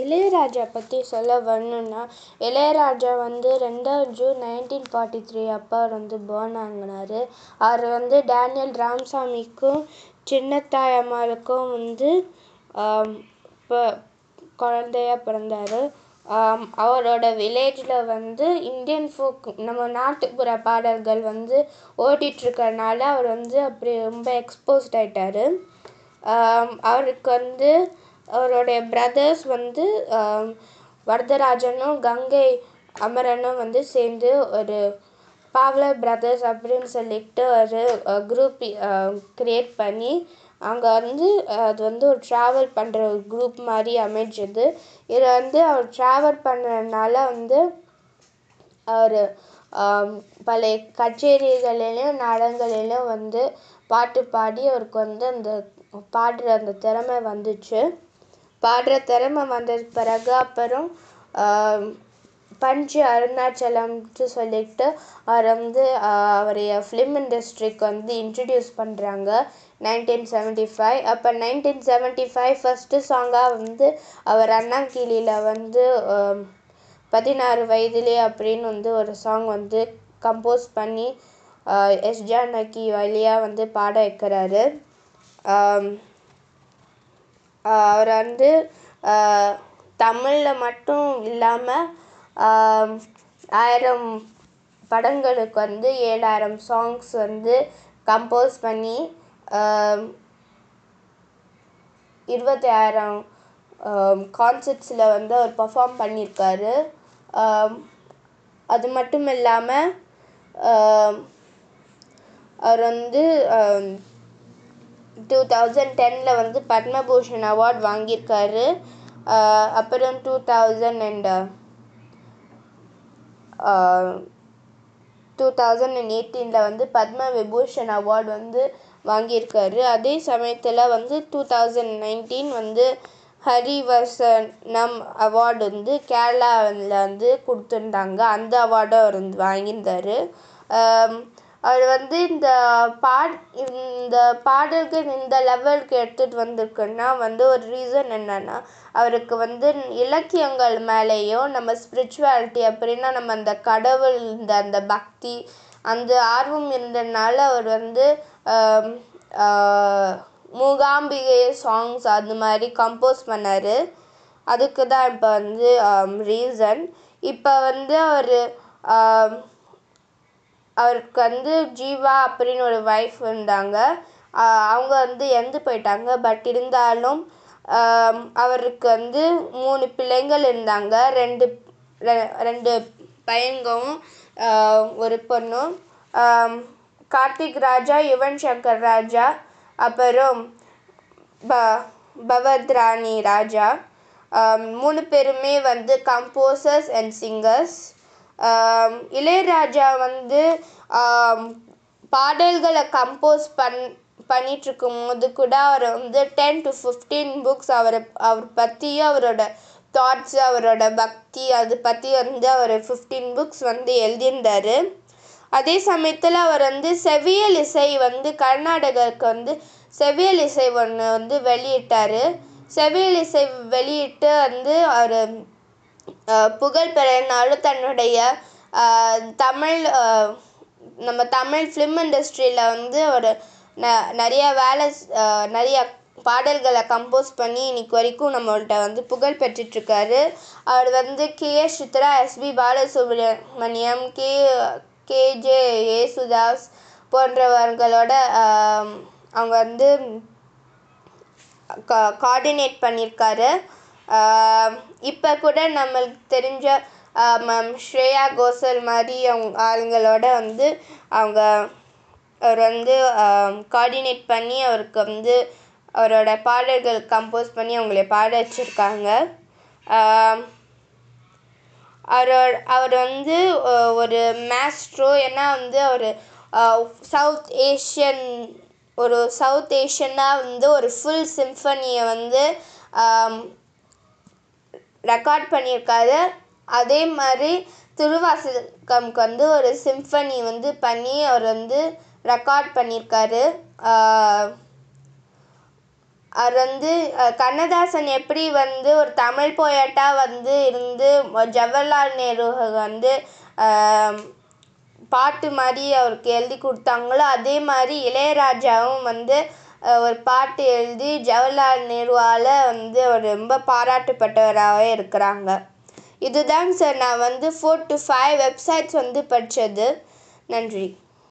இளையராஜா பற்றி சொல்ல வரணுன்னா இளையராஜா வந்து ரெண்டாவது ஜூன் நைன்டீன் ஃபார்ட்டி த்ரீ அப்போ அவர் வந்து பேர்ன் ஆகினாரு அவர் வந்து டேனியல் ராமசாமிக்கும் சின்னத்தாயம்மாளுக்கும் வந்து இப்போ குழந்தையா பிறந்தார். அவரோட வில்லேஜில் வந்து இந்தியன் ஃபோக் நம்ம நாட்டுப்புற பாடல்கள் வந்து ஓடிட்டுருக்கறனால அவர் வந்து அப்படி ரொம்ப எக்ஸ்போஸ்ட் ஆயிட்டார். அவருக்கு வந்து அவருடைய பிரதர்ஸ் வந்து வரதராஜனும் கங்கை அமரனும் வந்து சேர்ந்து ஒரு பாவலர் பிரதர்ஸ் அப்படின்னு சொல்லிட்டு ஒரு குரூப் க்ரியேட் பண்ணி அங்கே வந்து அது வந்து ஒரு ட்ராவல் பண்ணுற ஒரு குரூப் மாதிரி அமைஞ்சது. இதில் வந்து அவர் ட்ராவல் பண்ணுறதுனால வந்து அவர் பழைய கச்சேரிகளிலும் நாடகங்களிலும் வந்து பாட்டு பாடி அவருக்கு வந்து அந்த பாடுற அந்த திறமை வந்துச்சு. பாடுற திறமை வந்த பிறகு அப்புறம் பஞ்சு அருணாச்சலம்ட்டு சொல்லிட்டு அவர் வந்து அவரைய ஃபிலிம் இண்டஸ்ட்ரிக்கு வந்து இன்ட்ரடியூஸ் பண்ணுறாங்க நைன்டீன் செவன்ட்டி ஃபைவ் அப்போ நைன்டீன் செவன்ட்டி ஃபைவ் ஃபஸ்ட்டு சாங்காக வந்து அவர் அண்ணாங்கிளியில் வந்து பதினாறு வயதிலே அப்படின்னு வந்து ஒரு சாங் வந்து கம்போஸ் பண்ணி எஸ் ஜானகி வழியாக வந்து பாட வைக்கிறாரு. அவர் வந்து தமிழில் மட்டும் இல்லாமல் ஆயிரம் படங்களுக்கு வந்து ஏழாயிரம் சாங்ஸ் வந்து கம்போஸ் பண்ணி இருபத்தி ஆயிரம் கான்சர்ட்ஸில் வந்து அவர் பர்ஃபார்ம் பண்ணியிருக்காரு அது மட்டும் இல்லாமல் அவர் வந்து டூ தௌசண்ட் டெனில் வந்து பத்மபூஷன் அவார்ட் வாங்கியிருக்காரு. அப்புறம் two thousand and two thousand and எயிட்டீனில் வந்து பத்ம விபூஷன் அவார்டு வந்து வாங்கியிருக்காரு. அதே சமயத்தில் வந்து டூ தௌசண்ட் நைன்டீன் வந்து ஹரிவசனம் அவார்டு வந்து கேரளாவில் வந்து கொடுத்துருந்தாங்க. அந்த அவார்டும் அவர் வந்து வாங்கியிருந்தார். அவர் வந்து இந்த பாட் இந்த பாடல்கள் இந்த லெவலுக்கு எடுத்துகிட்டு வந்திருக்குன்னா வந்து ஒரு ரீசன் என்னென்னா அவருக்கு வந்து இலக்கியங்கள் மேலேயும் நம்ம ஸ்பிரிச்சுவாலிட்டி அப்படின்னா நம்ம அந்த கடவுள் இந்த அந்த பக்தி அந்த ஆர்வம் இருந்ததுனால அவர் வந்து மூகாம்பிகை சாங்ஸ் அது மாதிரி கம்போஸ் பண்ணார். அதுக்கு தான் இப்போ வந்து ரீசன் இப்போ வந்து அவர் அவருக்கு வந்து ஜீவா அப்படின்னு ஒரு ஒய்ஃப் இருந்தாங்க. அவங்க வந்து இறந்து போயிட்டாங்க. பட் இருந்தாலும் அவருக்கு வந்து மூணு பிள்ளைங்கள் இருந்தாங்க. ரெண்டு ரெண்டு பையன்கவும் ஒரு பொண்ணும். கார்த்திக் ராஜா யுவன் சங்கர் ராஜா அப்புறம் ப பவத்ராணி ராஜா. மூணு பேருமே வந்து கம்போசர்ஸ் அண்ட் சிங்கர்ஸ் இளையராஜா வந்து பாடல்களை கம்போஸ் பண் பண்ணிகிட்ருக்கும் போது கூட அவர் வந்து டென் டு ஃபிஃப்டீன் புக்ஸ் அவரை அவர் பற்றியும் அவரோட தாட்ஸு அவரோட பக்தி அது பற்றி வந்து அவர் ஃபிஃப்டீன் புக்ஸ் வந்து எழுதியிருந்தார். அதே சமயத்தில் அவர் வந்து செவியல் இசை வந்து கர்நாடகாவுக்கு வந்து செவியல் இசை ஒன்று வந்து வெளியிட்டார். செவியல் இசை வெளியிட்டு வந்து அவர் புகழ் பெறனாலும் தன்னுடைய தமிழ் நம்ம தமிழ் ஃபிலிம் இண்டஸ்ட்ரியில் வந்து அவர் ந நிறைய வேலை நிறைய பாடல்களை கம்போஸ் பண்ணி இன்னைக்கு வரைக்கும் நம்மள்ட்ட வந்து புகழ் பெற்றுட்ருக்காரு. அவர் வந்து K. A Chithra SP Balasubrahmanyam K. KJ Yesudas போன்றவர்களோட அவங்க வந்து கா கோஆர்டினேட் பண்ணியிருக்காரு இப்போ கூட நம்மளுக்கு தெரிஞ்ச மேம் ஸ்ரேயா கோஷல் மாதிரி அவங்க ஆளுங்களோட வந்து அவங்க அவர் வந்து கோஆர்டினேட் பண்ணி அவருக்கு வந்து அவரோட பாடல்கள் கம்போஸ் பண்ணி அவங்கள பாட வச்சுருக்காங்க. அவரோட அவர் வந்து ஒரு மேஸ்ட்ரோ ஏன்னா வந்து அவர் சவுத் ஏஷியன் ஒரு சவுத் ஏஷியனாக வந்து ஒரு ஃபுல் சிம்ஃபனியை வந்து ரெக்கார்ட் பண்ணியிருக்காரு. அதே மாதிரி திருவாசகம்க்கு வந்து ஒரு சிம்ஃபனி வந்து பண்ணி அவர் வந்து ரெக்கார்ட் பண்ணியிருக்காரு. அவர் வந்து கண்ணதாசன் எப்படி வந்து ஒரு தமிழ் போயட்டாக வந்து இருந்து ஜவஹர்லால் நேரு வந்து பாட்டு மாதிரி அவருக்கு எழுதி கொடுத்தாங்களோ அதே மாதிரி இளையராஜாவும் வந்து ஒரு பாட்டு எழுதி ஜவஹர்லால் நேருவால் வந்து அவர் ரொம்ப பாராட்டப்பட்டவராகவே இருக்கிறாங்க. இதுதான் சார் நான் வந்து ஃபோர் டு ஃபைவ் வெப்சைட்ஸ் வந்து படித்தது நன்றி.